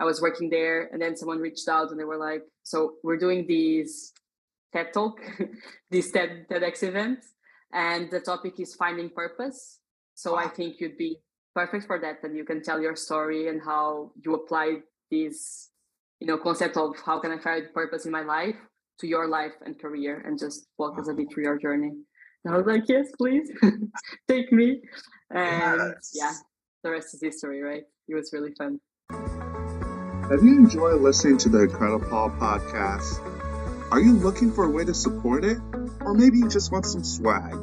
I was working there, and then someone reached out and they were like, "So we're doing these TED Talk, these TED TEDx events, and the topic is finding purpose. So I think you'd be perfect for that, and you can tell your story and how you applied this, you know, concept of how can I find purpose in my life to your life and career, and just walk us a bit through your journey." And I was like, "Yes, please, take me." And yes. yeah, the rest is history, right? It was really fun. Have you enjoyed listening to the Incredible Paul podcast? Are you looking for a way to support it? Or maybe you just want some swag?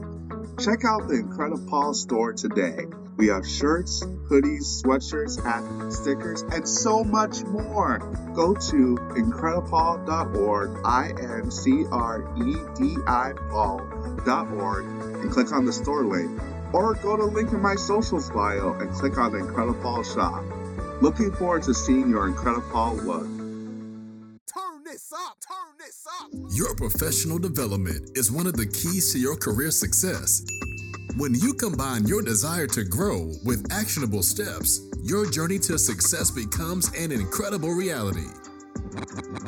Check out the Incredible Paul store today. We have shirts, hoodies, sweatshirts, hats, stickers, and so much more. Go to incredipaul.org, I N C R E D I Paul.org, and click on the store link. Or go to link in my socials bio and click on the Incredible Paul shop. Looking forward to seeing your Incredible look. Turn this up, turn this up. Your professional development is one of the keys to your career success. When you combine your desire to grow with actionable steps, your journey to success becomes an incredible reality.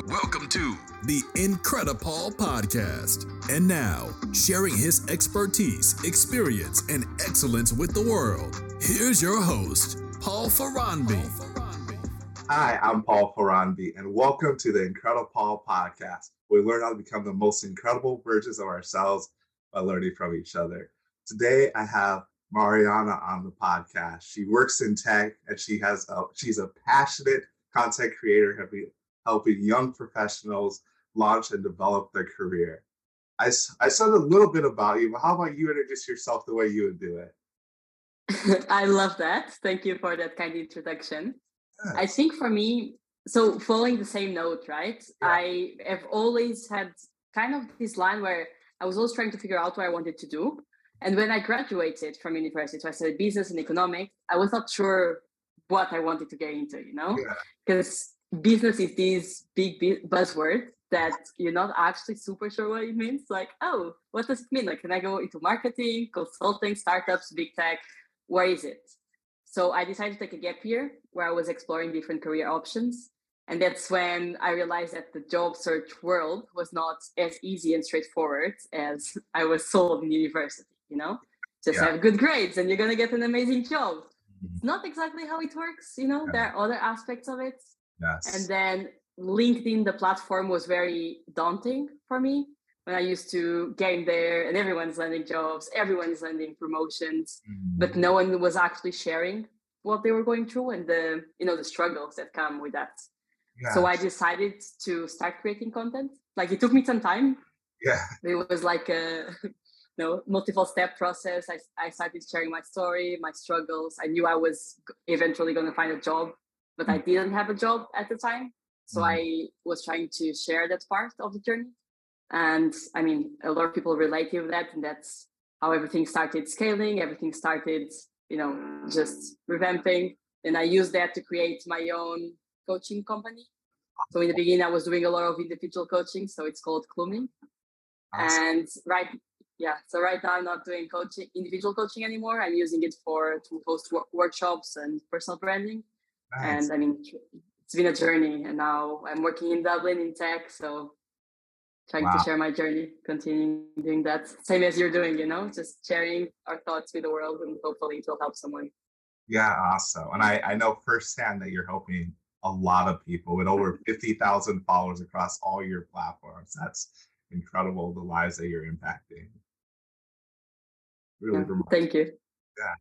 Welcome to the Incredipaul Podcast. And now, sharing his expertise, experience, and excellence with the world, here's your host, Paul Faranbi. Hi, I'm Paul Faranbi, and welcome to the Incredible Paul podcast. We learn how to become the most incredible versions of ourselves by learning from each other. Today, I have Mariana on the podcast. She works in tech, and she has a, she's a passionate content creator, helping helping young professionals launch and develop their career. I, I said a little bit about you, but how about you introduce yourself the way you would do it? I love that. Thank you for that kind introduction. Yes. I think for me, so following the same note, right? Yeah. I have always had kind of this line where I was always trying to figure out what I wanted to do. And when I graduated from university, so I studied business and economics, I was not sure what I wanted to get into, you know? Because yeah. business is this big buzzword that you're not actually super sure what it means. Like, oh, what does it mean? Like, can I go into marketing, consulting, startups, big tech? Where is it? So I decided to take a gap year where I was exploring different career options. And that's when I realized that the job search world was not as easy and straightforward as I was sold in university, you know? Just yeah. have good grades and you're gonna get an amazing job. Mm-hmm. It's not exactly how it works, you know, yeah. there are other aspects of it. Yes. And then LinkedIn, the platform was very daunting for me when I used to game there and everyone's landing jobs, everyone's landing promotions, mm-hmm. but no one was actually sharing what they were going through and the you know the struggles that come with that. Yes. So I decided to start creating content. Like it took me some time. Yeah. It was like a you know, multiple step process. I, I started sharing my story, my struggles. I knew I was eventually going to find a job, but I mm. didn't have a job at the time. So mm-hmm. I was trying to share that part of the journey. And I mean, a lot of people relate to that, and that's how everything started scaling. Everything started, you know, just revamping. And I used that to create my own coaching company. So in the beginning, I was doing a lot of individual coaching. So it's called Klooming. Awesome. And right, yeah. So right now, I'm not doing coaching, individual coaching anymore. I'm using it for to host workshops and personal branding. Nice. And I mean, it's been a journey. And now I'm working in Dublin in tech. So trying wow. to share my journey, continuing doing that. Same as you're doing, you know, just sharing our thoughts with the world and hopefully it will help someone. Yeah, awesome. And I, I know firsthand that you're helping a lot of people with over 50,000 followers across all your platforms. That's incredible, the lives that you're impacting. Really yeah, Thank you. Yeah.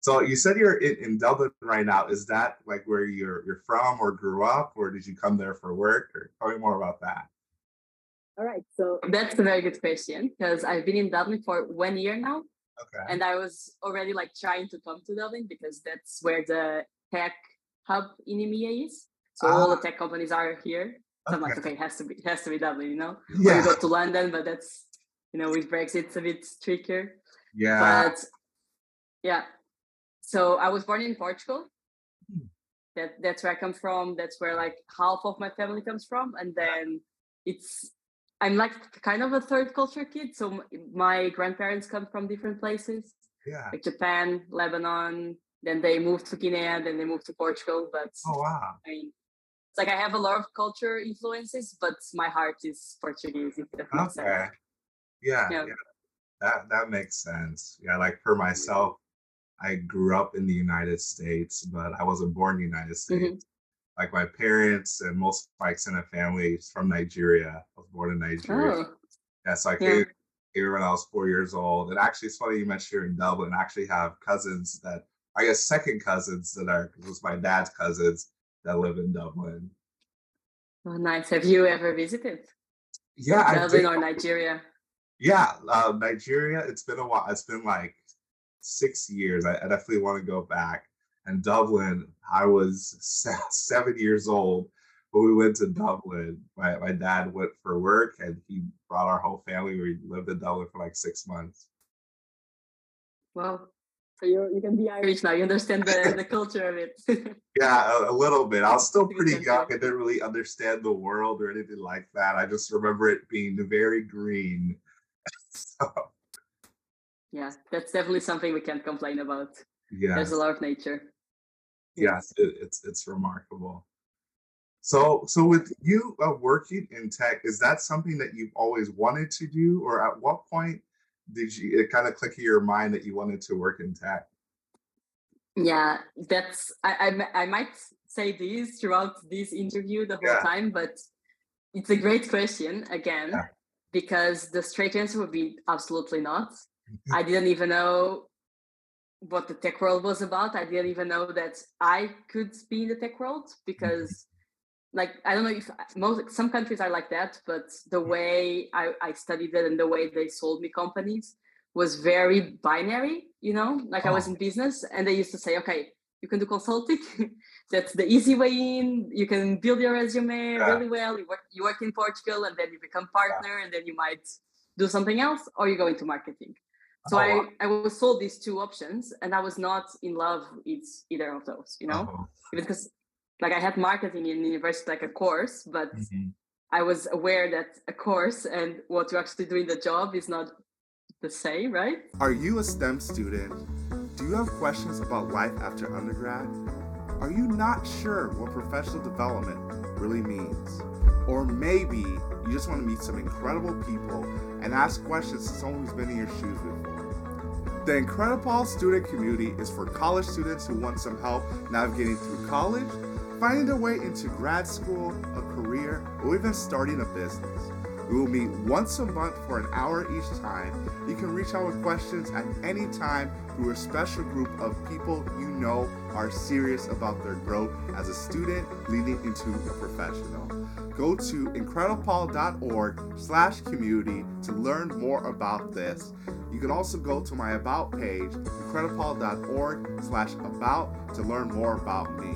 So you said you're in, in, Dublin right now. Is that like where you're you're from or grew up, or did you come there for work? Or tell me more about that. All right. So that's a very good question because I've been in Dublin for one year now. Okay. And I was already like trying to come to Dublin because that's where the tech hub in EMEA is. So all the ah. tech companies are here. So okay. I'm like, okay, it has to be it has to be Dublin, you know? Yeah. We go to London, but that's you know, with Brexit it's a bit trickier. Yeah. But yeah. So I was born in Portugal. Hmm. That that's where I come from. That's where like half of my family comes from. And then it's I'm like kind of a third culture kid. So my grandparents come from different places. Yeah. Like Japan, Lebanon. Then they moved to Guinea. Then they moved to Portugal. But oh wow. I mean, It's like I have a lot of culture influences, but my heart is Portuguese. If that makes Okay. sense. Yeah, Yeah. yeah. That that makes sense. Yeah, like for myself, I grew up in the United States, but I wasn't born in the United Mhm. States. Like my parents and most of my extended family is from Nigeria. I was born in Nigeria. Oh, Yeah, so I Yeah. came here when I was four years old. And actually, it's funny you mentioned you're in Dublin. I actually have cousins that, I guess, second cousins that are, it was my dad's cousins that live in Dublin. oh, nice. Have you ever visited Yeah, Dublin or Nigeria? Yeah, uh, Nigeria. It's been a while. It's been like six years. I, I definitely want to go back. And Dublin, I was seven years old when we went to Dublin. My my dad went for work, and he brought our whole family. We lived in Dublin for like six months. Well, so you you can be Irish now. You understand the, the culture of it. Yeah, a, a little bit. I was still Pretty pretty young. I didn't really understand the world or anything like that. I just remember it being very green. So, yeah, that's definitely something we can't complain about. yeah. There's a lot of nature. Yes it, it's it's remarkable so so with you uh, working in tech is that something that you've always wanted to do or at what point did you it kind of click in your mind that you wanted to work in tech Yeah, that's I, I I might say this throughout this interview the whole Yeah. time, but it's a great question again Yeah. because the straight answer would be absolutely not. Mhm. I didn't even know what the tech world was about. I didn't even know that I could be in the tech world because mm-hmm. like I don't know if most some countries are like that, but the way I, I studied it and the way they sold me companies was very binary, you know, like I was Oh. in business and they used to say, okay, you can do consulting. That's the easy way in. You can build your resume Yeah. really well. You work, you work in Portugal and then you become partner and then you might do something else or you go into marketing. So Oh, I, wow. I was sold these two options and I was not in love with either of those, you know, Oh, because like I had marketing in university, like a course, but mhm. I was aware that a course and what you actually do in the job is not the same, right? Are you a STEM student? Do you have questions about life after undergrad? Are you not sure what professional development really means? Or maybe you just want to meet some incredible people and ask questions to someone who's been in your shoes before. The Incredipaul student community is for college students who want some help navigating through college, finding their way into grad school, a career, or even starting a business. We will meet once a month for an hour each time. You can reach out with questions at any time through a special group of people you know are serious about their growth as a student leading into a professional. Go to incredipaul.org slash community to learn more about this. You can also go to my about page, incredipaul.org slash about to learn more about me.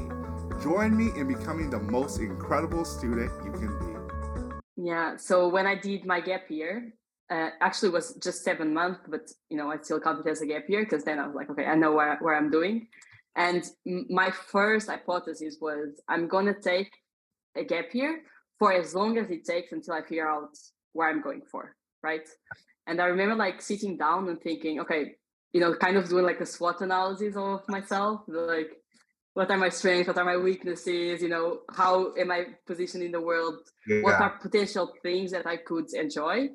Join me in becoming the most incredible student you can be. Yeah. So when I did my gap year, uh, actually was just seven months, but you know I still count it as a gap year because then I was like, okay, I know where where I'm doing. And my first hypothesis was I'm gonna take a gap year for as long as it takes until I figure out where I'm going for, right? And I remember like sitting down and thinking, okay, you know, kind of doing like a SWOT analysis of myself, like what are my strengths, what are my weaknesses, you know, how am I positioned in the world, what are potential things that I could enjoy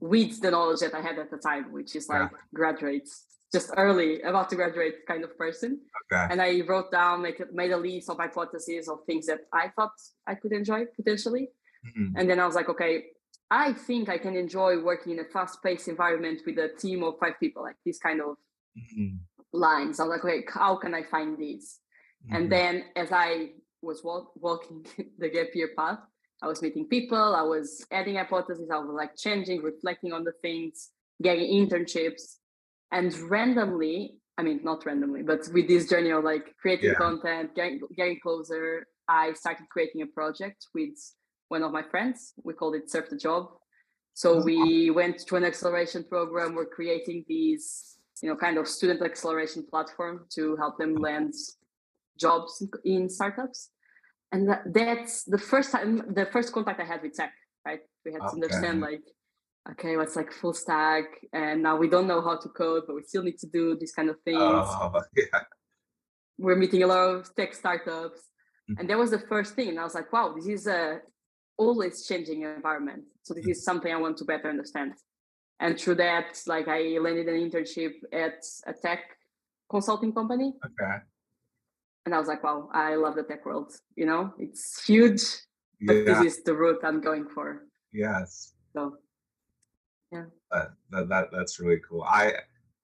with the knowledge that I had at the time, which is Yeah. like graduate, just early, about to graduate kind of person. Okay. And I wrote down, make made a list of hypotheses of things that I thought I could enjoy potentially. Mhm. And then I was like, okay, I think I can enjoy working in a fast-paced environment with a team of five people, like these kind of Mhm. lines. I was like, okay, how can I find these? Mhm. And then as I was walk, walking the gap year path, I was meeting people, I was adding hypotheses, I was like changing, reflecting on the things, getting internships. And randomly, I mean, not randomly, but with this journey of like creating Yeah. content, getting, getting closer, I started creating a project with one of my friends. We called it Surf the Job. So Oh. we went to an acceleration program. We're creating these, you know, kind of student acceleration platform to help them land jobs in- startups. And that, that's the first time, the first contact I had with tech, right? We had to understand like, okay, what's like full stack, and now we don't know how to code, but we still need to do these kind of things. Oh, yeah. We're meeting a lot of tech startups. Mm-hmm. And that was the first thing. And I was like, wow, this is a always changing environment. So this mm-hmm. is something I want to better understand. And through that, like I landed an internship at a tech consulting company. Okay. And I was like, wow, I love the tech world. You know, it's huge, but yeah. this is the route I'm going for. Yes. So yeah. That, that, that that's really cool. I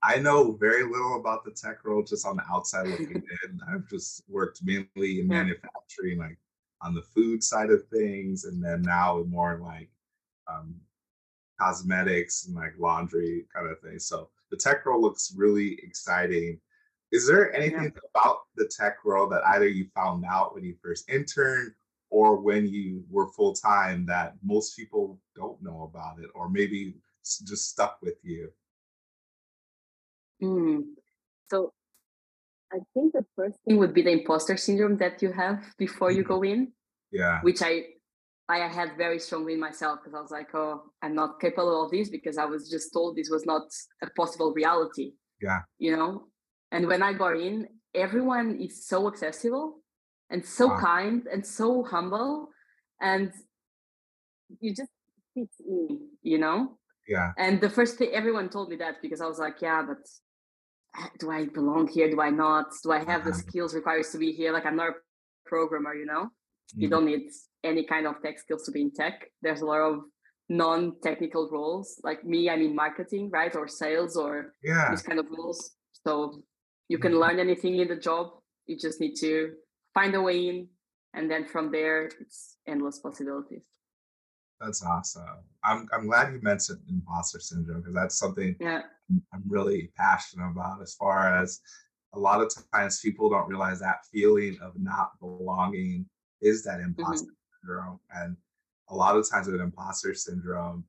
I know very little about the tech world just on the outside looking in. I've just worked mainly in yeah. manufacturing, like on the food side of things, and then now more like um, cosmetics and like laundry kind of thing. So the tech world looks really exciting. Is there anything yeah. about the tech world that either you found out when you first interned or when you were full time that most people don't know about it, or maybe just stuck with you? Mm. So I think the first thing would be the imposter syndrome that you have before you mm-hmm. go in. Yeah. Which I I had very strongly in myself because I was like, oh, I'm not capable of this because I was just told this was not a possible reality. Yeah. You know? And when I got in, everyone is so accessible and so wow. kind and so humble. And you just fit in, you know? Yeah. And the first thing everyone told me that because I was like, yeah, but do I belong here? Do I not? Do I have the uh-huh. skills required to be here? Like I'm not a programmer, you know. Mm. You don't need any kind of tech skills to be in tech. There's a lot of non-technical roles. Like me, I'm in marketing, right, or sales, or yeah. these kind of roles. So you can mm. learn anything in the job. You just need to find a way in, and then from there, it's endless possibilities. That's awesome. I'm I'm glad you mentioned imposter syndrome because that's something yeah. I'm really passionate about as far as a lot of times people don't realize that feeling of not belonging is that imposter mm-hmm. syndrome. And a lot of times with imposter syndrome,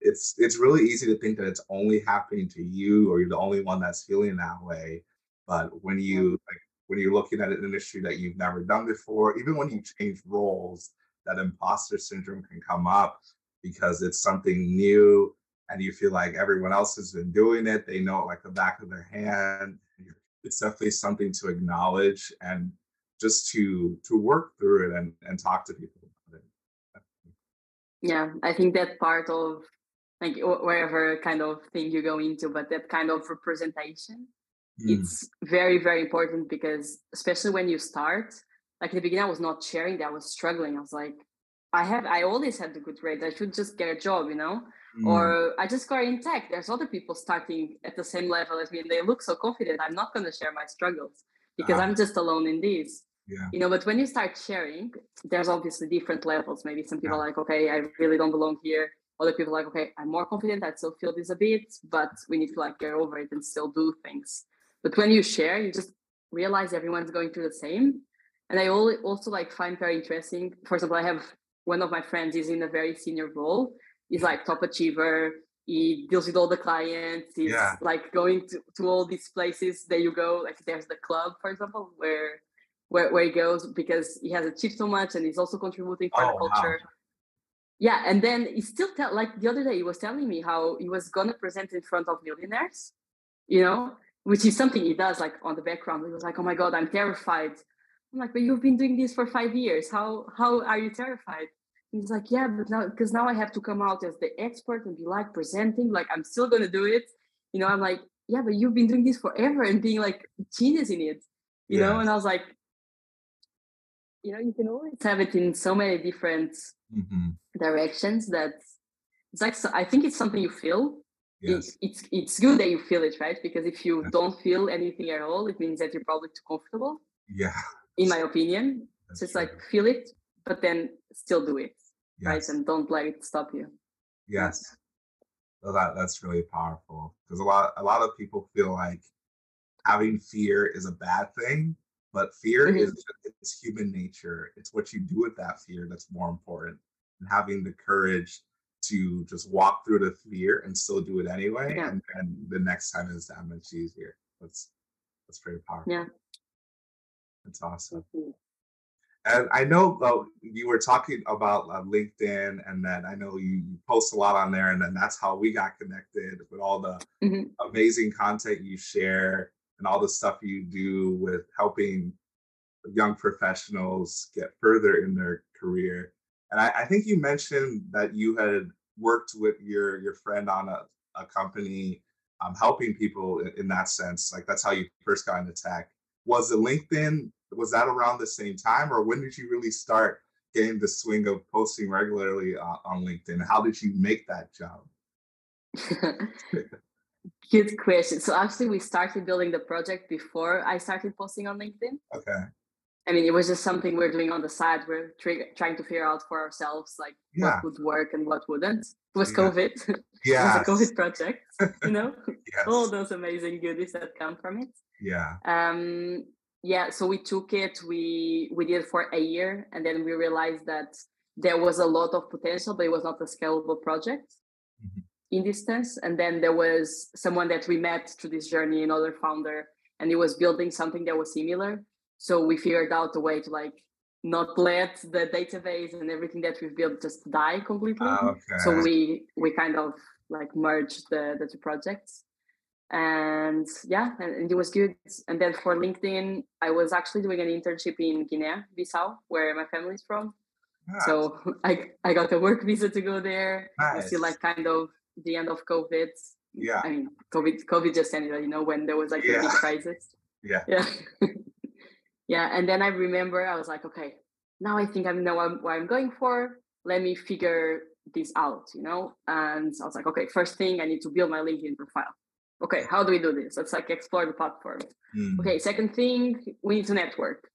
it's it's really easy to think that it's only happening to you or you're the only one that's feeling that way. But when you like when you're looking at an industry that you've never done before, even when you change roles, that imposter syndrome can come up because it's something new and you feel like everyone else has been doing it. They know it like the back of their hand. It's definitely something to acknowledge and just to to work through it and, and talk to people about it. Yeah, I think that part of like wherever kind of thing you go into, but that kind of representation, mm. it's very, very important because especially when you start, like in the beginning, I was not sharing that. I was struggling. I was like, I have, I always had the good grades. I should just get a job, you know? Mm. Or I just got in tech. There's other people starting at the same level as me and they look so confident. I'm not going to share my struggles because ah. I'm just alone in these. Yeah. You know, but when you start sharing, there's obviously different levels. Maybe some people yeah. are like, okay, I really don't belong here. Other people like, okay, I'm more confident. I still feel this a bit, but we need to like get over it and still do things. But when you share, you just realize everyone's going through the same and i also like find very interesting for example i have one of my friends is in a very senior role he's like top achiever he deals with all the clients he's yeah. like going to, to all these places that you go like there's the club for example where where, where he goes because he has achieved so much and he's also contributing for oh, the culture wow. yeah and then he still tell like the other day he was telling me how he was gonna present in front of millionaires you know which is something he does like on the background he was like oh my god i'm terrified I'm like, but you've been doing this for five years. How how are you terrified? He's like, yeah, but now because now I have to come out as the expert and be like presenting, like I'm still gonna do it. You know, I'm like, yeah, but you've been doing this forever and being like genius in it. You yeah. know, and I was like, you know, you can always have it in so many different mm-hmm. directions that it's like so I think it's something you feel. Yes. It's, it's it's good that you feel it, right? Because if you don't feel anything at all, it means that you're probably too comfortable. Yeah in my opinion. That's so it's true. like feel it, but then still do it, yes. right? And don't let it stop you. Yes, so that that's really powerful because a lot a lot of people feel like having fear is a bad thing, but fear mm-hmm. is it's human nature. It's what you do with that fear that's more important, and having the courage to just walk through the fear and still do it anyway, yeah. and, and the next time is that much easier. That's that's pretty powerful. Yeah. That's awesome. And I know uh, you were talking about uh, LinkedIn, and then I know you, post a lot on there, and then that's how we got connected with all the mm-hmm. amazing content you share and all the stuff you do with helping young professionals get further in their career. And I, I think you mentioned that you had worked with your your friend on a, a company um, helping people in, in, that sense. Like that's how you first got into tech. Was it LinkedIn? Was that around the same time, or when did you really start getting the swing of posting regularly on, on LinkedIn? How did you make that jump? Good question. So actually, we started building the project before I started posting on LinkedIn. Okay. I mean, it was just something we're doing on the side. We're tr- trying to figure out for ourselves like yeah. what would work and what wouldn't. It was yeah. COVID. Yeah. it was a COVID project. You know, yes. all those amazing goodies that come from it. Yeah. Um. Yeah. So we took it. We we did it for a year, and then we realized that there was a lot of potential, but it was not a scalable project. Mm-hmm. In distance, and then there was someone that we met through this journey, another founder, and he was building something that was similar so we figured out a way to like not let the database and everything that we've built just die completely. Ah, okay. So we we kind of like merged the, the two projects. And yeah, and, it was good. And then for LinkedIn, I was actually doing an internship in Guinea Bissau, where my family is from. Nice. So I I got a work visa to go there. Nice. see like kind of the end of COVID. Yeah. I mean, COVID COVID just ended, you know, when there was like yeah. a big crisis. Yeah. Yeah. yeah and then i remember i was like okay now i think i know what i'm going for let me figure this out you know and i was like okay first thing i need to build my linkedin profile okay how do we do this let's like explore the platform mm. okay second thing we need to network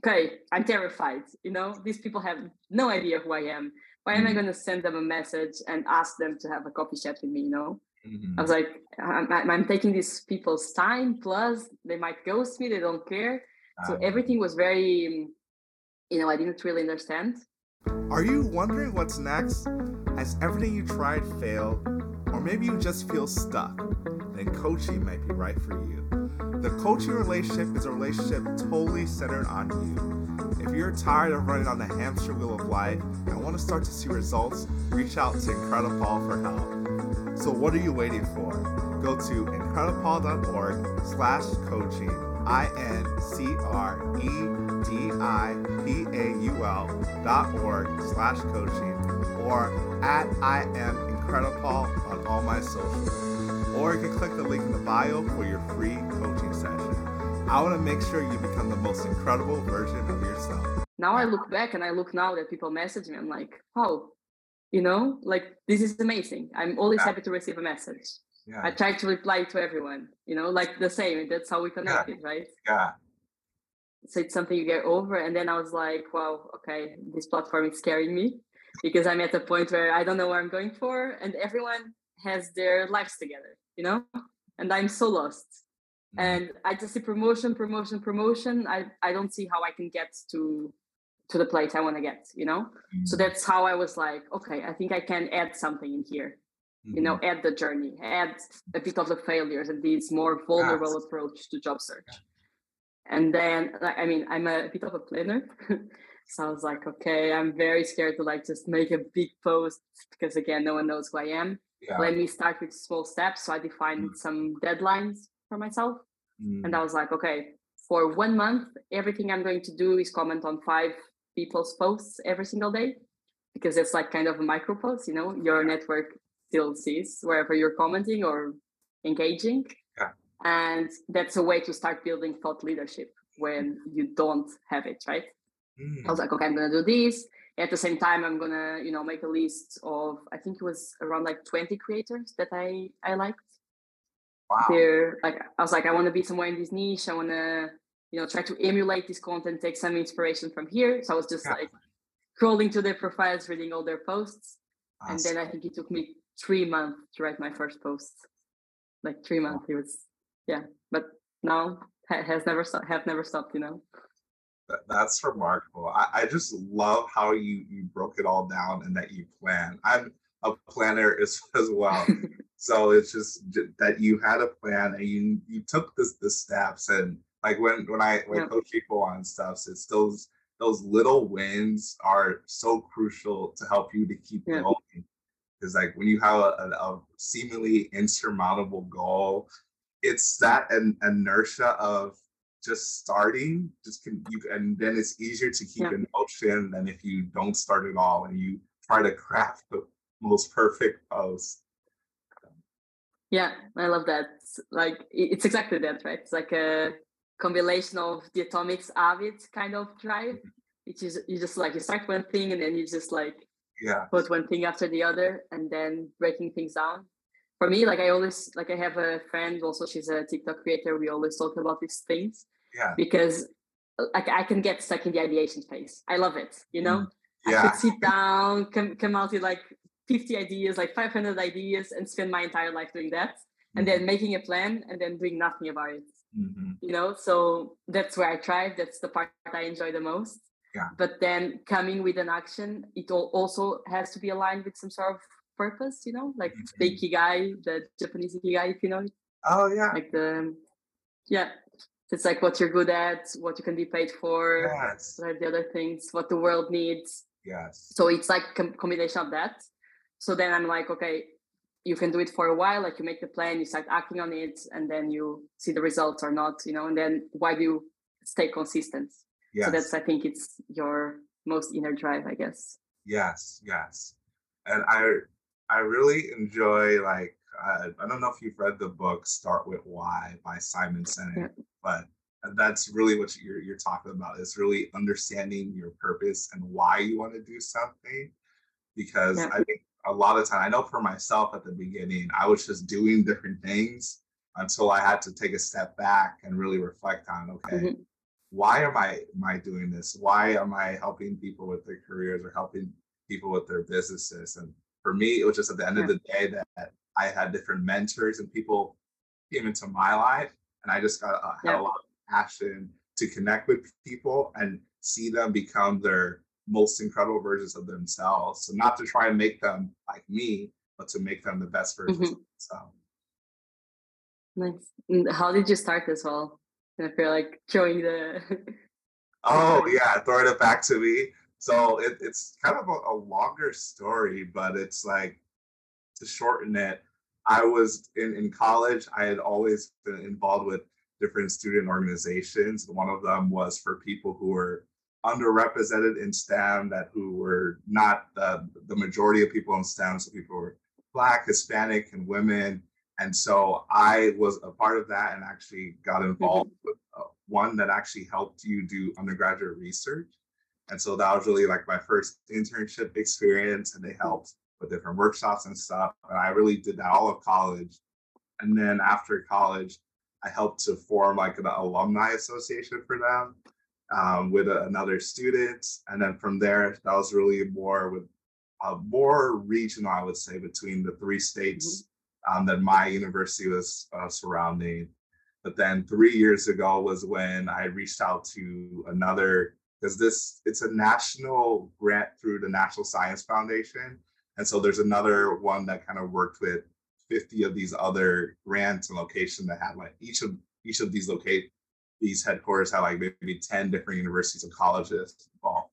okay i'm terrified you know these people have no idea who i am why am i mm. going to send them a message and ask them to have a coffee chat with me you know mm-hmm. i was like I'm, I'm taking these people's time plus they might ghost me they don't care so um, everything was very, you know, I didn't really understand. Are you wondering what's next? Has everything you tried failed? Or maybe you just feel stuck? Then coaching might be right for you. The coaching relationship is a relationship totally centered on you. If you're tired of running on the hamster wheel of life and want to start to see results, reach out to IncrediPaul for help. So what are you waiting for? Go to incredipaul.org slash coaching I N C R E D I P A U L dot org slash coaching or at I am IncrediPaul on all my socials. Or you can click the link in the bio for your free coaching session. I want to make sure you become the most incredible version of yourself. Now I look back and I look now that people message me, I'm like, oh, you know, like this is amazing. I'm always happy to receive a message yeah. I try to reply to everyone, you know, like the same. That's how we connected, yeah. right? Yeah. So it's something you get over. And then I was like, wow, okay, this platform is scaring me because I'm at a point where I don't know where I'm going for. And everyone has their lives together, you know? And I'm so lost. Mm-hmm. And I just see promotion, promotion, promotion. I, I don't see how I can get to to the place I want to get, you know? Mm-hmm. So that's how I was like, okay, I think I can add something in here mm-hmm. you know mm-hmm. add the journey add a bit of the failures and this more vulnerable yes. approach to job search and then like i mean i'm a bit of a planner so i was like okay i'm very scared to like just make a big post because again no one knows who i am yeah. let me start with small steps so i defined mm-hmm. some deadlines for myself mm-hmm. and i was like okay for one month everything i'm going to do is comment on five people's posts every single day because it's like kind of a micro post you know your network still sees wherever you're commenting or engaging. Yeah. And that's a way to start building thought leadership when you don't have it, right? Mm. I was like, okay, I'm gonna do this. At the same time, I'm gonna, you know, make a list of I think it was around like 20 creators that I I liked. Wow. They're like I was like, I want to be somewhere in this niche. I want to, you know, try to emulate this content, take some inspiration from here. So I was just yeah. like scrolling to their profiles, reading all their posts. Awesome. And then I think it took me three months to write my first post. Like three months, it was yeah. But now has never stopped. Have never stopped. You know. That's remarkable. I, I just love how you you broke it all down and that you plan. I'm a planner as as well. so it's just that you had a plan and you you took this the steps and like when when I when yeah. I coach people on stuff, it's those those little wins are so crucial to help you to keep yeah. going Because like when you have a, a, a seemingly insurmountable goal, it's that an, inertia of just starting just can you and then it's easier to keep yeah. in motion than if you don't start at all and you try to craft the most perfect post yeah i love that. Like it's exactly that right? It's like a combination of the atomics habit kind of drive mm-hmm. which is you just like you start one thing and then you just like yeah. put one thing after the other and then breaking things down for me like i always like i have a friend also she's a tiktok creator we always talk about these things yeah because like i can get stuck in the ideation phase i love it you know mm. yeah. i could sit down come, come out with like 50 ideas like 500 ideas and spend my entire life doing that mm-hmm. and then mm-hmm. making a plan and then doing nothing about it mm-hmm. you know so that's where i thrive that's the part i enjoy the most yeah. but then coming with an action it also has to be aligned with some sort of purpose you know like mm-hmm. the ikigai the japanese ikigai if you know it? Oh yeah. Like the yeah it's like what you're good at what you can be paid for yes. what are the other things what the world needs. Yes. So it's like a combination of that. So then i'm like okay you can do it for a while like you make the plan you start acting on it and then you see the results or not you know and then why do you stay consistent? Yes. so that's i think it's your most inner drive i guess. Yes yes. And i i really enjoy like uh, i don't know if you've read the book start with why by simon sinek but that's really what you're, you're talking about is really understanding your purpose and why you want to do something because yeah. i think a lot of time, I know for myself at the beginning, I was just doing different things until I had to take a step back and really reflect on, okay, mm-hmm. why am I am I doing this? Why am I helping people with their careers or helping people with their businesses? And for me, it was just at the end yeah. of the day that I had different mentors and people came into my life, and I just got uh, had yeah. a lot of passion to connect with people and see them become their most incredible versions of themselves. So not to try and make them like me, but to make them the best versions mm-hmm. of themselves. Nice. How did you start this well? I feel like showing the. oh yeah, throw it back to me. So it, it's kind of a, a longer story, but it's like to shorten it. I was in, in college. I had always been involved with different student organizations. One of them was for people who were underrepresented in STEM that who were not the, the majority of people in STEM. So people were Black, Hispanic, and women. And so I was a part of that and actually got involved mm-hmm. with uh, one that actually helped you do undergraduate research. And so that was really like my first internship experience, and they helped with different workshops and stuff. And I really did that all of college. And then after college, I helped to form like an alumni association for them um, with a, another student. And then from there, that was really more with uh, more regional, I would say, between the three states mm-hmm. um, that my university was uh, surrounding. But then three years ago was when I reached out to another, because this it's a national grant through the National Science Foundation. And so there's another one that kind of worked with 50 of these other grants and locations that had like each of each of these locate these headquarters had like maybe 10 different universities and colleges involved.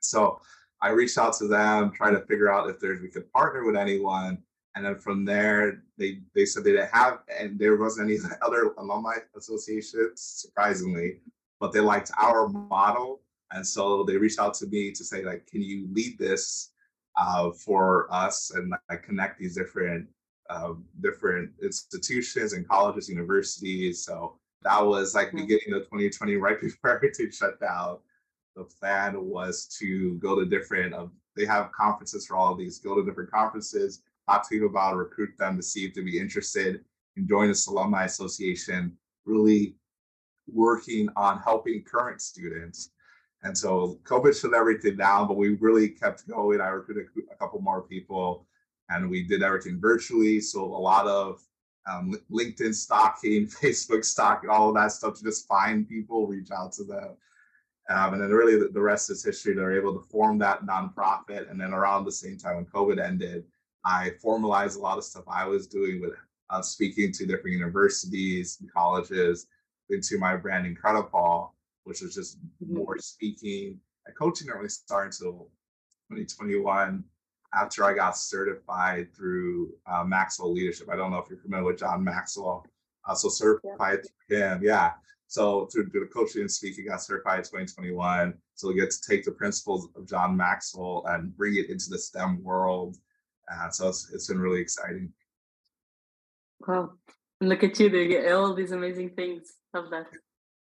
So I reached out to them, trying to figure out if there's we could partner with anyone. And then from there, they they said they didn't have, and there wasn't any other alumni associations, surprisingly, but they liked our model. And so they reached out to me to say, like, can you lead this uh, for us and like, connect these different uh, different institutions and colleges, universities. So that was like mm-hmm. beginning of 2020, right before everything shut down. The plan was to go to different, uh, they have conferences for all of these, go to different conferences, talk to people about recruit them to see if they'd be interested in joining this alumni association, really working on helping current students. And so COVID shut everything down, but we really kept going. I recruited a couple more people and we did everything virtually. So a lot of um, LinkedIn stalking, Facebook stalking, all of that stuff to just find people, reach out to them. Um, and then really the, the, rest is history. They're able to form that nonprofit. And then around the same time when COVID ended, I formalized a lot of stuff I was doing with uh, speaking to different universities and colleges into my brand IncrediPaul, which was just mm-hmm. more speaking. And coaching didn't really start until 2021 after I got certified through uh, Maxwell Leadership. I don't know if you're familiar with John Maxwell. Uh, so certified through him, yeah. So through, through the coaching and speaking, got certified in 2021. So we get to take the principles of John Maxwell and bring it into the STEM world. Uh, so it's, it's been really exciting. Wow. And look at you doing all these amazing things. Love that.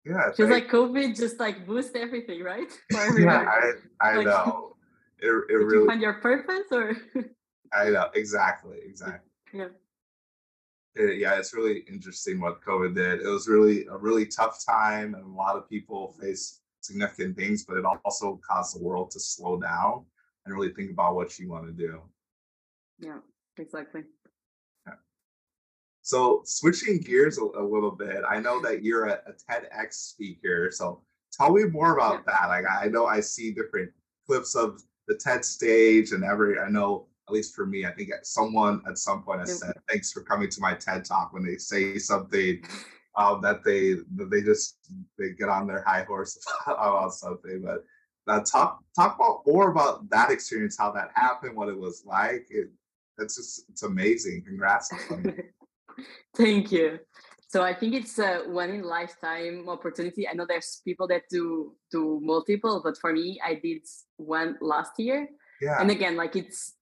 Yeah. Feels like COVID just like boost everything, right? yeah, I, I like, know. It, it did really you find your purpose or I know, exactly, exactly. Yeah. It, yeah, it's really interesting what COVID did. It was really a really tough time, and a lot of people face significant things, but it also caused the world to slow down and really think about what you want to do. Yeah, exactly. So switching gears a, a, little bit, I know that you're a, a TEDx speaker. So tell me more about that. Like I know I see different clips of the TED stage and every I know at least for me, I think someone at some point has said, "Thanks for coming to my TED talk." When they say something um, that they that they just they get on their high horse about something, but uh, talk talk about more about that experience, how that happened, what it was like. It, it's just it's amazing. Congrats. Thank you. So I think it's a one in lifetime opportunity. I know there's people that do do multiple, but for me, I did one last year. Yeah. And again, like it's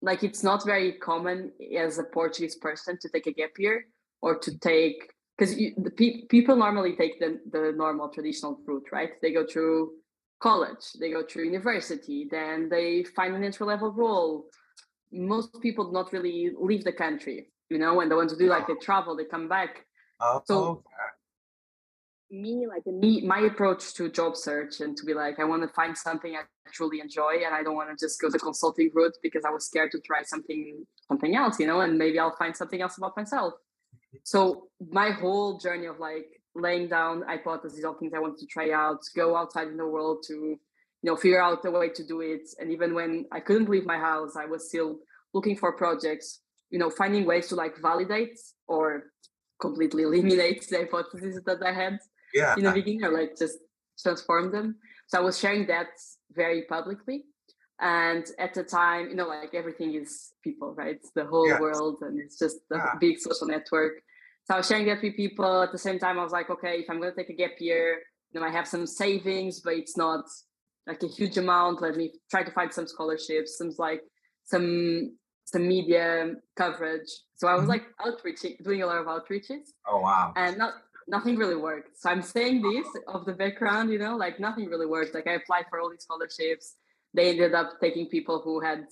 like it's not very common as a Portuguese person to take a gap year or to take because the pe- people normally take the, the normal traditional route, right? They go through college, they go through university, then they find an entry level role. Most people do not really leave the country, you know, and the ones who do like they travel, they come back. Oh, so okay me like me my approach to job search and to be like i want to find something i truly enjoy and i don't want to just go the consulting route because i was scared to try something something else you know and maybe i'll find something else about myself mm-hmm. so my whole journey of like laying down hypotheses of things i wanted to try out go outside in the world to you know figure out a way to do it and even when i couldn't leave my house i was still looking for projects you know finding ways to like validate or completely eliminate the hypotheses that i had yeah. in the beginning or like just transform them. So I was sharing that very publicly. And at the time, you know, like everything is people, right? It's the whole world and it's just the yeah. big social network. So I was sharing that with people. At the same time, I was like, okay, if I'm going to take a gap year, you know, I have some savings, but it's not like a huge amount. Let me try to find some scholarships, some like some some media coverage. So I was mm-hmm. like outreaching, doing a lot of outreaches. Oh wow! And not nothing really worked. So I'm saying this of the background, you know, like nothing really worked. Like I applied for all these scholarships. They ended up taking people who had,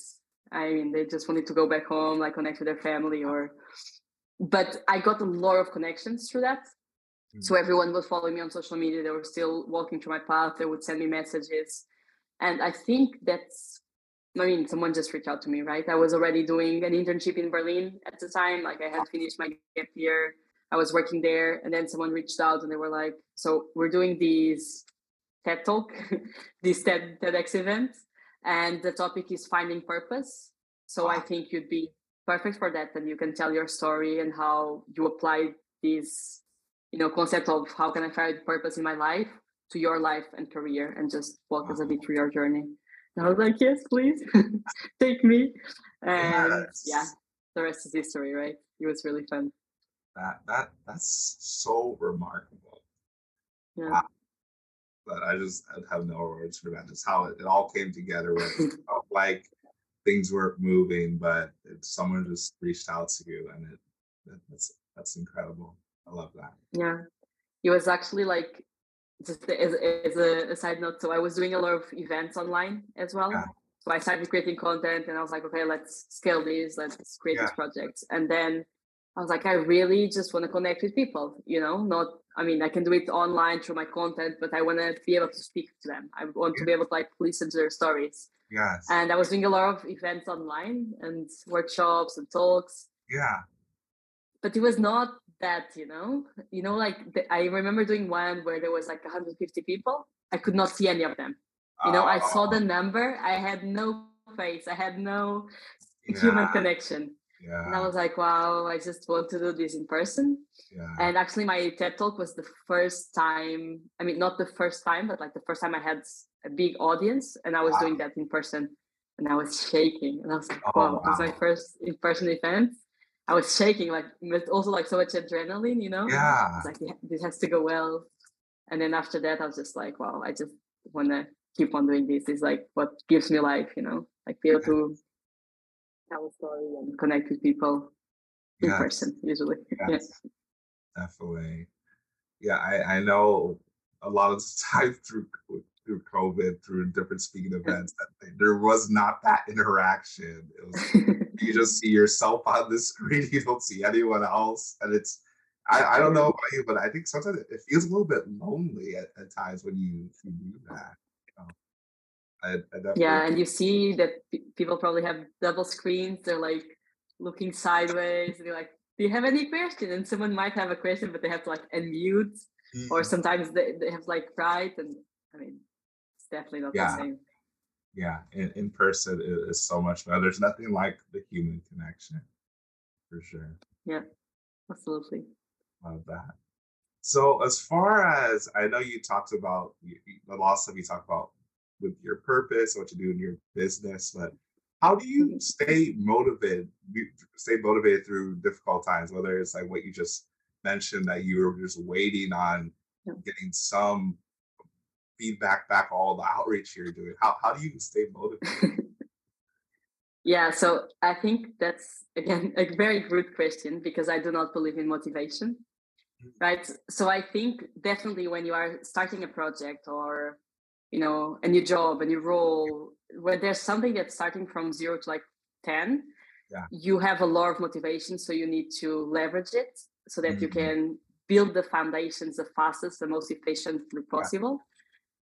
I mean, they just wanted to go back home, like connect with their family or, but I got a lot of connections through that. Mm-hmm. So everyone was following me on social media. They were still walking through my path. They would send me messages. And I think that's, I mean, someone just reached out to me, right? I was already doing an internship in Berlin at the time. Like I had finished my gap year I was working there, and then someone reached out and they were like, "So we're doing these TED Talk, these TED TEDx events, and the topic is finding purpose. So I think you'd be perfect for that, and you can tell your story and how you apply this, you know, concept of how can I find purpose in my life to your life and career, and just walk us a bit through your journey." I was like, "Yes, please, take me." And yes. yeah, the rest is history, right? It was really fun that that that's so remarkable. Yeah. Wow. But I just I have no words for that. Just how it, it all came together with like things weren't moving, but it, someone just reached out to you, and it that's that's incredible. I love that. Yeah, it was actually like just as, as a, a, side note. So I was doing a lot of events online as well. Yeah. So I started creating content, and I was like, okay, let's scale these, let's create yeah. these projects, and then I was like, I really just want to connect with people, you know, not, I mean, I can do it online through my content, but I want to be able to speak to them. I want yeah. to be able to like listen to their stories. Yes. And I was doing a lot of events online and workshops and talks. Yeah. But it was not that, you know, you know, like the, I remember doing one where there was like 150 people. I could not see any of them. You know, oh. I saw the oh. number. I had no face. I had no yeah. human connection. Yeah. And I was like, wow, I just want to do this in person. Yeah. And actually, my TED talk was the first time. I mean, not the first time, but like the first time I had a big audience, and I was wow. doing that in person, and I was shaking, and I was like, oh, wow, wow. this is my first in person event. I was shaking, like with also like so much adrenaline, you know. Yeah. It's like this has to go well, and then after that, I was just like, wow, I just want to keep on doing this. It's like what gives me life, you know, like be able to tell a story and connect with people in yes. person usually. Yes. Definitely. Yeah, I, I know a lot of the time through through COVID, through different speaking events, that there was not that interaction. It was you just see yourself on the screen, you don't see anyone else, and it's I, I don't know about you, but I think sometimes it feels a little bit lonely at, at times when you, you do that. I, I yeah, and you see that people probably have double screens. They're like looking sideways. And they're like, "Do you have any question?" And someone might have a question, but they have to like unmute, mm-hmm. or sometimes they, they have like pride. And I mean, it's definitely not yeah. the same. Yeah, in, in person it is so much better. There's nothing like the human connection, for sure. Yeah, absolutely. Love that. So, as far as I know, you talked about the lot of you talked about with your purpose, what you do in your business, but how do you mm-hmm. stay motivated stay motivated through difficult times whether it's like what you just mentioned that you were just waiting on getting some feedback back all the outreach you're doing how, how do you stay motivated yeah so i think that's again a very good question because i do not believe in motivation mm-hmm. right so i think definitely when you are starting a project or you know a new job a new role where there's something that's starting from zero to like 10 yeah. you have a lot of motivation so you need to leverage it so that mm-hmm. you can build the foundations the fastest the most efficiently possible yeah.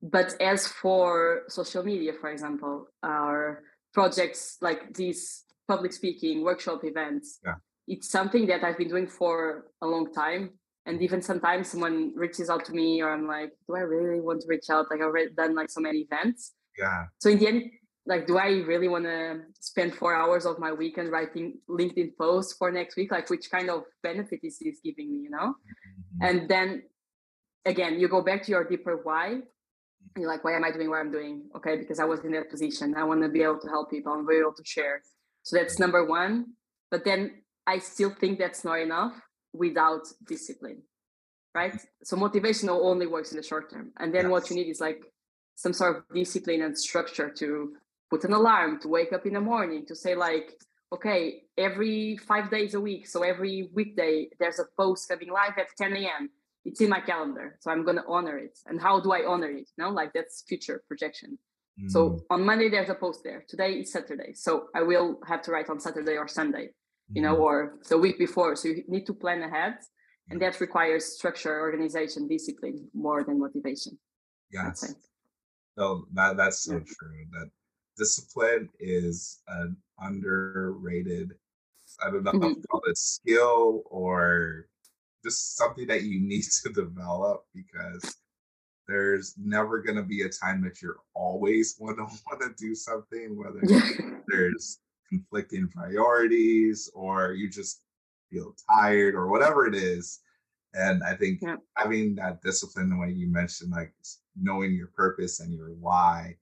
But as for social media for example our projects like these public speaking workshop events yeah. it's something that i've been doing for a long time. And even sometimes someone reaches out to me or i'm like do i really want to reach out? Like i've already done like so many events. Yeah. So in the end like do i really want to spend four hours of my weekend writing linkedin posts for next week? Like which kind of benefit is this giving me you know? Mm-hmm. and then again you go back to your deeper why you're like why am i doing what i'm doing? Okay because i was in that position. I want to be able to help people i'm able to share. So that's number one. But then i still think that's not enough without discipline right? So motivation only works in the short term. And then yes. what you need is like some sort of discipline and structure to put an alarm to wake up in the morning to say like okay every five days a week so every weekday there's a post coming live at 10 a.m it's in my calendar so i'm going to honor it and how do i honor it you know like that's future projection mm. so on monday there's a post there today is saturday so i will have to write on saturday or sunday you know, mm-hmm. or the week before. So you need to plan ahead. And that requires structure, organization, discipline more than motivation. Yes. No, that, that's so yeah. true. That discipline is an underrated, I don't know mm-hmm. if call it skill or just something that you need to develop because there's never going to be a time that you're always going to want to do something, whether there's conflicting priorities or you just feel tired or whatever it is. And I think yeah. having that discipline, the way you mentioned, like knowing your purpose and your why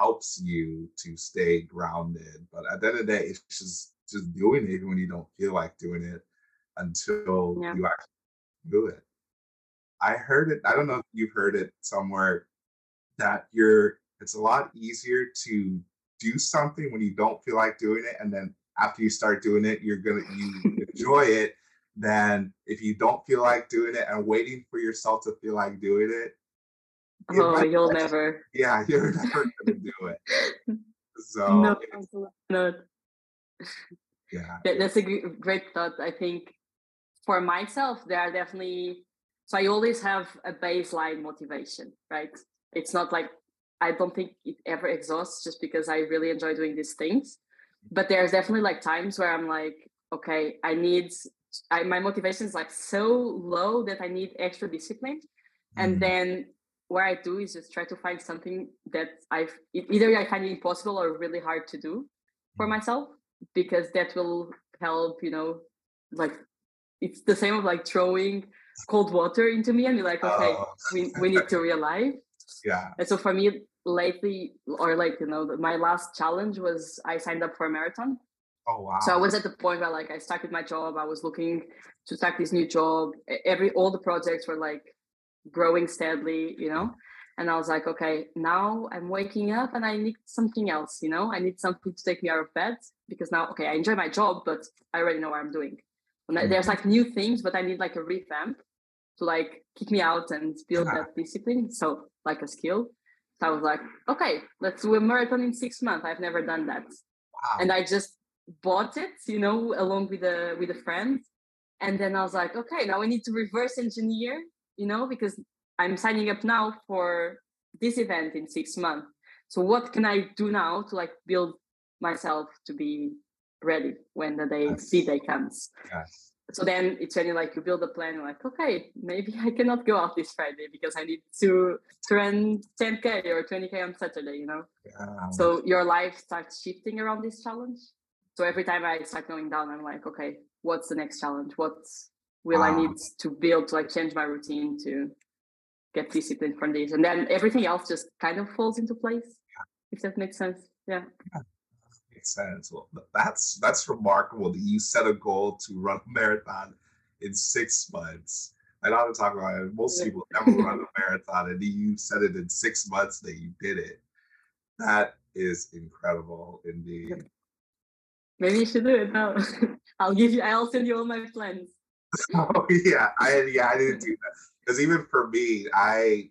helps you to stay grounded. But at the end of the day, it's just just doing it when you don't feel like doing it until yeah. you actually do it. I heard it, I don't know if you've heard it somewhere that you're it's a lot easier to do something when you don't feel like doing it and then after you start doing it you're gonna you enjoy it than if you don't feel like doing it and waiting for yourself to feel like doing it oh you'll never yeah you're never gonna do it so no, no. yeah that's a great thought i think for myself there are definitely so i always have a baseline motivation right it's not like I don't think it ever exhausts just because I really enjoy doing these things. But there's definitely like times where I'm like, okay, I need I, my motivation is like so low that I need extra discipline. Mm-hmm. And then what I do is just try to find something that I've either I find it impossible or really hard to do for mm-hmm. myself because that will help, you know, like it's the same of like throwing cold water into me and be like, okay, oh. we, we need to realize yeah and so for me lately or like you know my last challenge was i signed up for a marathon Oh wow. So I was at the point where like I started my job. I was looking to start this new job. Every all the projects were like growing steadily, you know. Mm-hmm. And I was like, okay, now I'm waking up and I need something else, you know. I need something to take me out of bed because now, okay, I enjoy my job, but I already know what I'm doing. And mm. there's like new things, but I need like a revamp to like kick me out and build yeah. that discipline. So like a skill. So I was like, okay, let's do a marathon in six months. I've never done that. Wow. And I just bought it, you know, along with a with a friend. And then I was like, okay, now I need to reverse engineer, you know, because I'm signing up now for this event in six months. So what can I do now to like build myself to be ready when the day yes. the day comes? Yes. So then it's when you like you build a plan, like, okay, maybe I cannot go out this Friday because I need to to run 10k or 20k on Saturday, you know. Yeah. So your life starts shifting around this challenge. So every time I start going down, I'm like, okay, what's the next challenge? What will wow. I need to build to like change my routine to get disciplined from this? And then everything else just kind of falls into place. Yeah. If that makes sense. Yeah. yeah. Makes sense. Well, that's that's remarkable that you set a goal to run a marathon in six months. I know I'm talking about it. Most people never run a marathon, and you said it in six months that you did it. That is incredible indeed. Maybe you should do it now. I'll give you. I'll send you all my plans. oh yeah, I yeah I didn't do that because even for me, I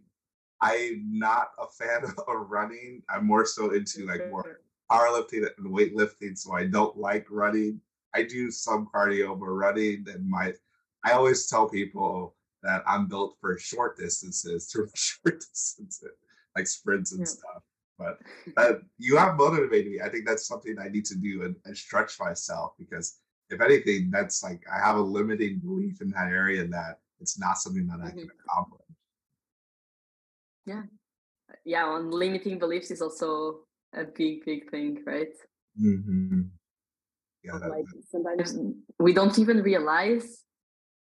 I'm not a fan of running. I'm more so into like more powerlifting and weightlifting, so I don't like running. I do some cardio, but running and my I always tell people that I'm built for short distances, to short distances, like sprints and yeah. stuff. But uh, you have motivated me. I think that's something I need to do and, and stretch myself because if anything, that's like I have a limiting belief in that area that it's not something that I can mm-hmm. accomplish. Yeah. Yeah, on limiting beliefs is also a big, big thing, right? Mm-hmm. Yeah, that, like sometimes we don't even realize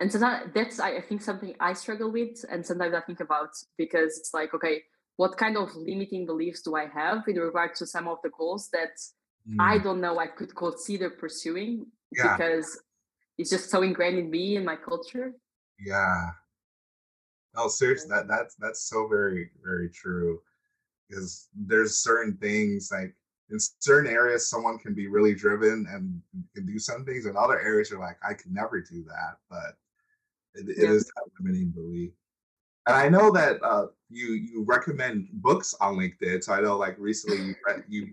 and sometimes that's I think something I struggle with and sometimes I think about because it's like okay what kind of limiting beliefs do I have in regard to some of the goals that mm. I don't know I could consider pursuing yeah. because it's just so ingrained in me and my culture. Yeah. No, seriously, that that's that's so very very true. Because there's certain things like in certain areas someone can be really driven and can do some things, and other areas you're like I can never do that, but it, it yeah. is that limiting belief. And I know that uh, you you recommend books on LinkedIn. So I know like recently you re- you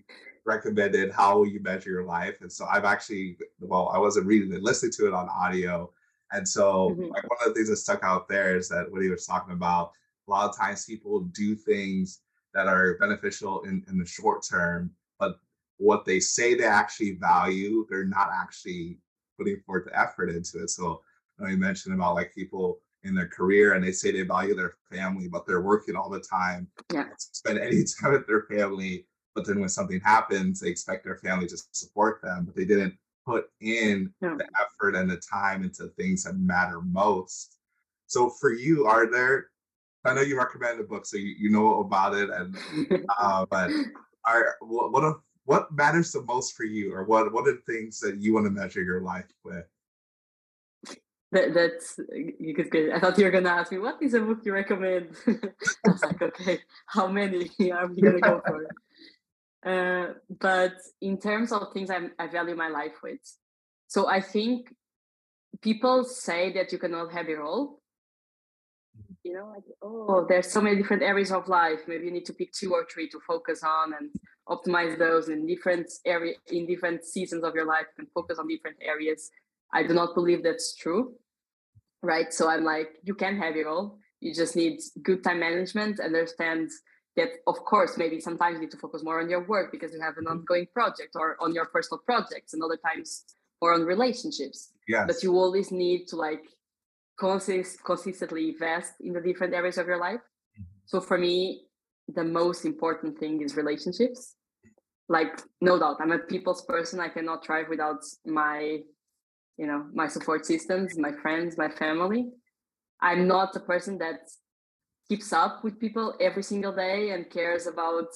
recommended how you measure your life, and so I've actually well I wasn't reading it, listening to it on audio, and so mm-hmm. like one of the things that stuck out there is that what he was talking about. A lot of times people do things that are beneficial in, in the short term, but what they say they actually value, they're not actually putting forth the effort into it. So you, know, you mentioned about like people in their career and they say they value their family, but they're working all the time. Yeah. Spend any time with their family. But then when something happens, they expect their family to support them, but they didn't put in yeah. the effort and the time into things that matter most. So for you, are there I know you recommend the book, so you, you know about it, and uh, but are what what, what matters the most for you, or what what are the things that you want to measure your life with? That, that's you could get. I thought you were gonna ask me what is a book you recommend. I was like, okay, how many are we gonna go for? Uh, but in terms of things I, I value my life with, so I think people say that you cannot have it all. You know, like oh, there's so many different areas of life. Maybe you need to pick two or three to focus on and optimize those in different area in different seasons of your life and focus on different areas I do not believe that's true. Right. So I'm like, you can have it all. You just need good time management, understand that of course maybe sometimes you need to focus more on your work because you have an ongoing project or on your personal projects and other times or on relationships. Yes. But you always need to like consist consistently invest in the different areas of your life. Mm-hmm. So for me, the most important thing is relationships. Like no doubt, I'm a people's person. I cannot thrive without my you know my support systems my friends my family i'm not a person that keeps up with people every single day and cares about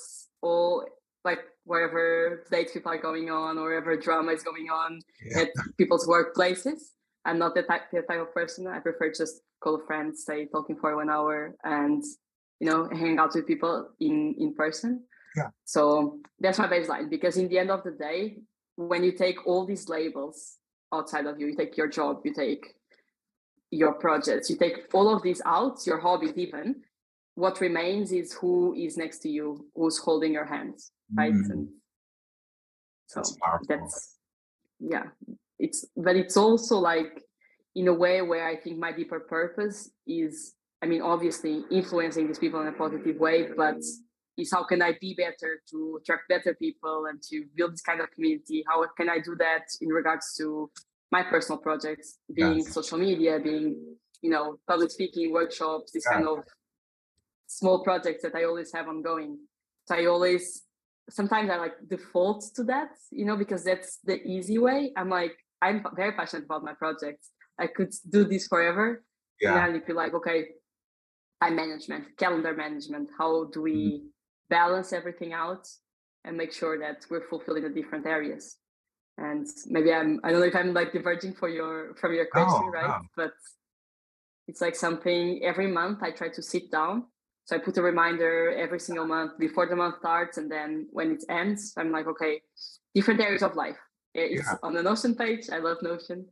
all like wherever dates people are going on or wherever drama is going on yeah. at people's workplaces. I'm not the type, the type of person. I prefer just call friends, stay talking for one hour, and you know, hang out with people in in person. Yeah. So that's my baseline because in the end of the day, when you take all these labels outside of you, you take your job, you take your projects, you take all of these out, your hobbies even, what remains is who is next to you, who's holding your hands, right? Mm. And so that's, that's yeah, it's but it's also like in a way where I think my deeper purpose is, I mean, obviously influencing these people in a positive way, but is how can I be better to attract better people and to build this kind of community? How can I do that in regards to my personal projects, being yes. social media, being you know public speaking workshops, this yeah. kind of small projects that I always have ongoing. So I always sometimes I like default to that, you know, because that's the easy way. I'm like I'm very passionate about my projects. I could do this forever. Yeah. And you feel like okay, time management, calendar management. How do we mm-hmm balance everything out and make sure that we're fulfilling the different areas and maybe i'm i don't know if i'm like diverging for your from your question oh, right but it's like something every month i try to sit down so i put a reminder every single month before the month starts and then when it ends i'm like okay different areas of life it's yeah. on the notion page i love notion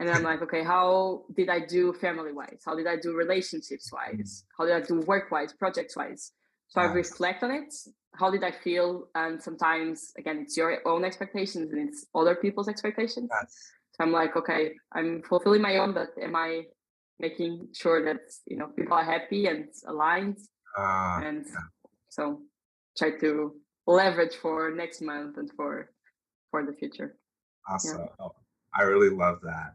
and i'm like okay how did i do family wise how did i do relationships wise how did i do work wise projects wise so. I reflect on it. How did I feel? And sometimes, again, it's your own expectations and it's other people's expectations. Nice. So I'm like, okay, I'm fulfilling my own, but am I making sure that you know people are happy and aligned? Uh, and yeah. so try to leverage for next month and for for the future. Awesome. Yeah. Oh, I really love that.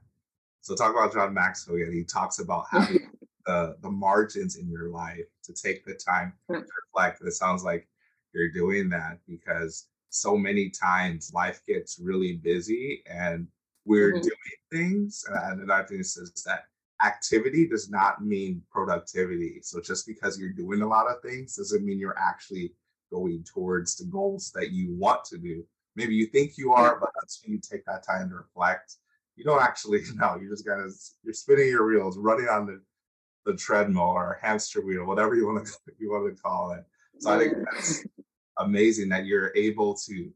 So talk about John Maxwell again. He talks about having the the margins in your life to take the time to reflect. It sounds like you're doing that because so many times life gets really busy and we're mm-hmm. doing things. And another thing is that activity does not mean productivity. So just because you're doing a lot of things doesn't mean you're actually going towards the goals that you want to do. Maybe you think you are, but until you take that time to reflect, you don't actually know. You're just kind of you're spinning your wheels, running on the the treadmill or hamster wheel, whatever you want to you want to call it. So I think that's amazing that you're able to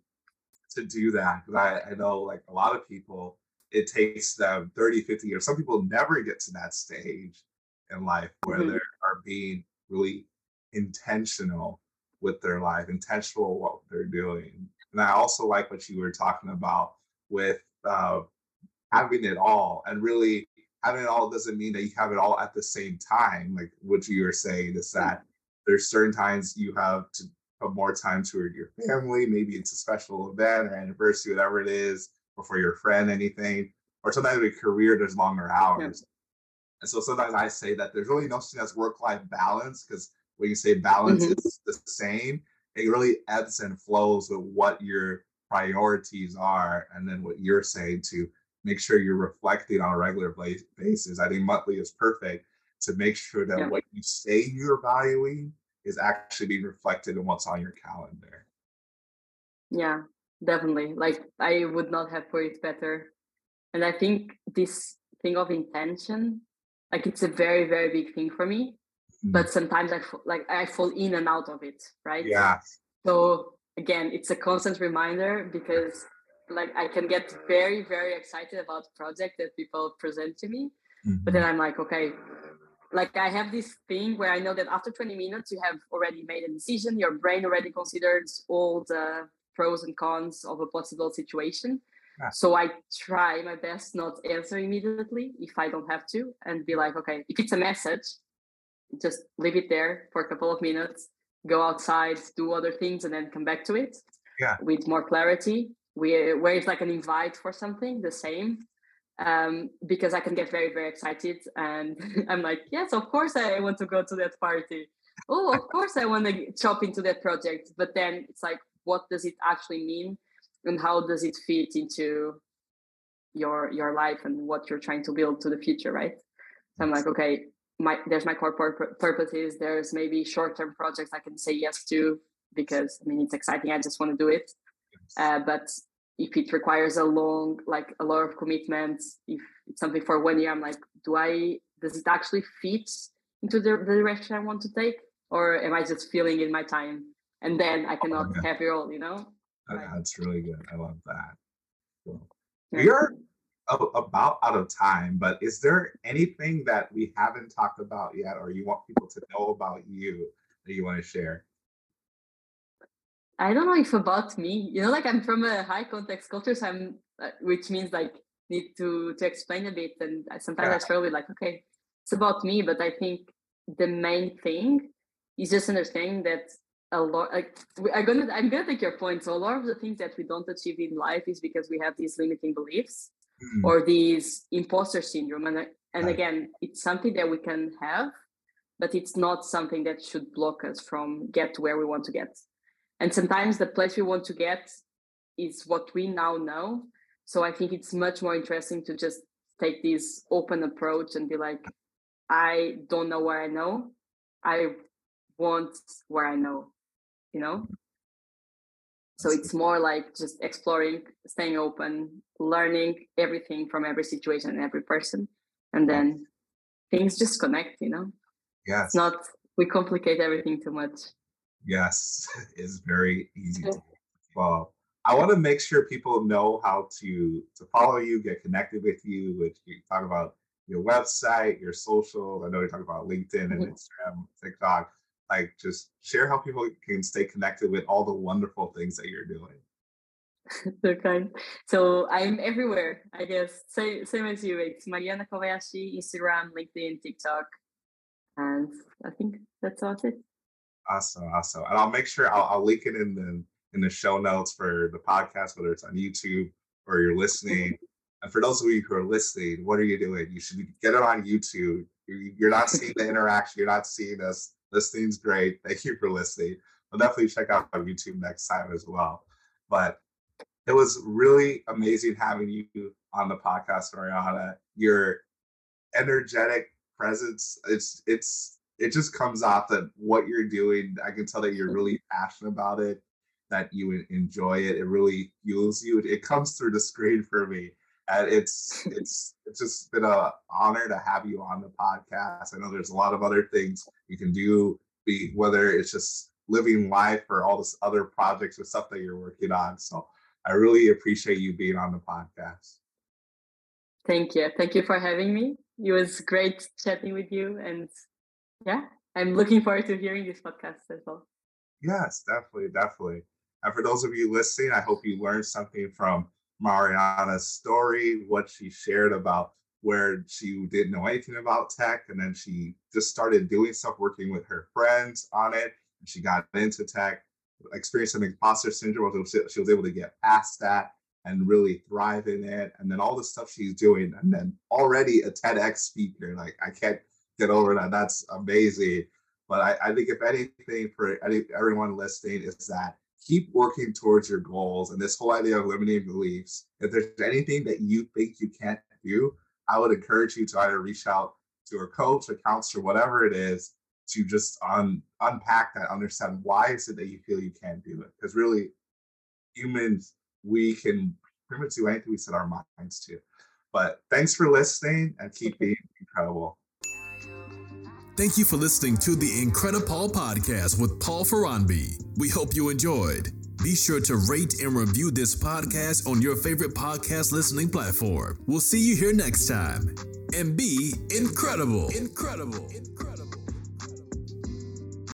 to do that. Because I, I know like a lot of people, it takes them 30, 50 years. Some people never get to that stage in life where mm-hmm. they are being really intentional with their life, intentional what they're doing. And I also like what you were talking about with uh, having it all and really having it all doesn't mean that you have it all at the same time. Like what you were saying is that there's certain times you have to put more time toward your family. Maybe it's a special event or anniversary, whatever it is, or for your friend, anything. Or sometimes with career, there's longer hours. Yeah. And so sometimes I say that there's really no such as work-life balance because when you say balance mm-hmm. is the same, it really ebbs and flows with what your priorities are, and then what you're saying to make sure you're reflecting on a regular basis. I think monthly is perfect to make sure that yeah. what you say you're valuing is actually being reflected in what's on your calendar. Yeah, definitely. Like I would not have put it better. And I think this thing of intention, like it's a very, very big thing for me. But sometimes I like I fall in and out of it, right? Yeah. So again, it's a constant reminder because like I can get very, very excited about the project that people present to me. Mm-hmm. But then mm-hmm. I'm like, okay, like I have this thing where I know that after 20 minutes you have already made a decision, your brain already considered all the pros and cons of a possible situation. So I try my best not answer immediately if I don't have to and be like, okay, if it's a message, just leave it there for a couple of minutes, go outside, do other things, and then come back to it yeah. with more clarity. We where it's like an invite for something the same um, because I can get very very excited and I'm like yes of course I want to go to that party. Oh of course I want to chop into that project. But then it's like what does it actually mean? And how does it fit into your your life and what you're trying to build to the future right? So I'm like okay my there's my core pur- purposes there's maybe short-term projects I can say yes to because I mean it's exciting. I just want to do it. Uh, but if it requires a long, like a lot of commitments, if it's something for one year, I'm like, do I? Does it actually fit into the, the direction I want to take, or am I just feeling in my time? And then I cannot oh, have it all, you know. That's really good. I love that. Cool. We are about out of time, but is there anything that we haven't talked about yet, or you want people to know about you that you want to share? I don't know if about me. You know, like I'm from a high context culture, so I'm, uh, which means like need to to explain a bit, and sometimes yeah. I struggle with like, okay, it's about me, but I think the main thing is just understanding that a lot like i'm gonna i'm gonna take your point so a lot of the things that we don't achieve in life is because we have these limiting beliefs mm. or these imposter syndrome and and right. again it's something that we can have but it's not something that should block us from get to where we want to get and sometimes the place we want to get is what we now know so i think it's much more interesting to just take this open approach and be like i don't know where i know i want where i know you know mm. So it's more like just exploring staying open learning everything from every situation and every person and then things just connect you know? Yes. it's not we complicate everything too much. Yes it's very easy to well i want to make sure people know how to to follow you get connected with you which you talk about your website your social i know you talk about linkedin and mm-hmm. instagram tiktok like just share how people can stay connected with all the wonderful things that you're doing so kind. So I'm everywhere, I guess. Same, same as you. It's Mariana Kobayashi, Instagram, LinkedIn, TikTok. And I think that's all it. Awesome, awesome. And I'll make sure I'll, I'll link it in the in the show notes for the podcast, whether it's on YouTube or you're listening. and for those of you who are listening, what are you doing? You should get it on YouTube. You're not seeing the interaction. You're not seeing us. Listening's great. Thank you for listening. I'll definitely check out on YouTube next time as well. But it was really amazing having you on the podcast, Mariana. Your energetic presence, it's it's it just comes off that what you're doing. I can tell that you're really passionate about it, that you enjoy it. It really fuels you. It comes through the screen for me. And it's it's it's just been a honor to have you on the podcast. I know there's a lot of other things you can do, be whether it's just living life or all this other projects or stuff that you're working on. So I really appreciate you being on the podcast. Thank you. Thank you for having me. It was great chatting with you. And yeah, I'm looking forward to hearing this podcast as well. Yes, definitely, definitely. And for those of you listening, I hope you learned something from Mariana's story, what she shared about where she didn't know anything about tech and then she just started doing stuff working with her friends on it and she got into tech experienced some imposter syndrome. She was able to get past that and really thrive in it. And then all the stuff she's doing, and then already a TEDx speaker. Like I can't get over that. That's amazing. But I, I think if anything for any, everyone listening is that keep working towards your goals and this whole idea of limiting beliefs. If there's anything that you think you can't do, I would encourage you to either reach out to a coach, a counselor, whatever it is, to just un, unpack that, understand why is it that you feel you can't do it? Because really, humans, we can pretty much do anything we set our minds to. But thanks for listening and keep being incredible. Thank you for listening to the IncrediPaul podcast with Paul Ferranbi. We hope you enjoyed. Be sure to rate and review this podcast on your favorite podcast listening platform. We'll see you here next time. And be incredible. Incredible. Incredible.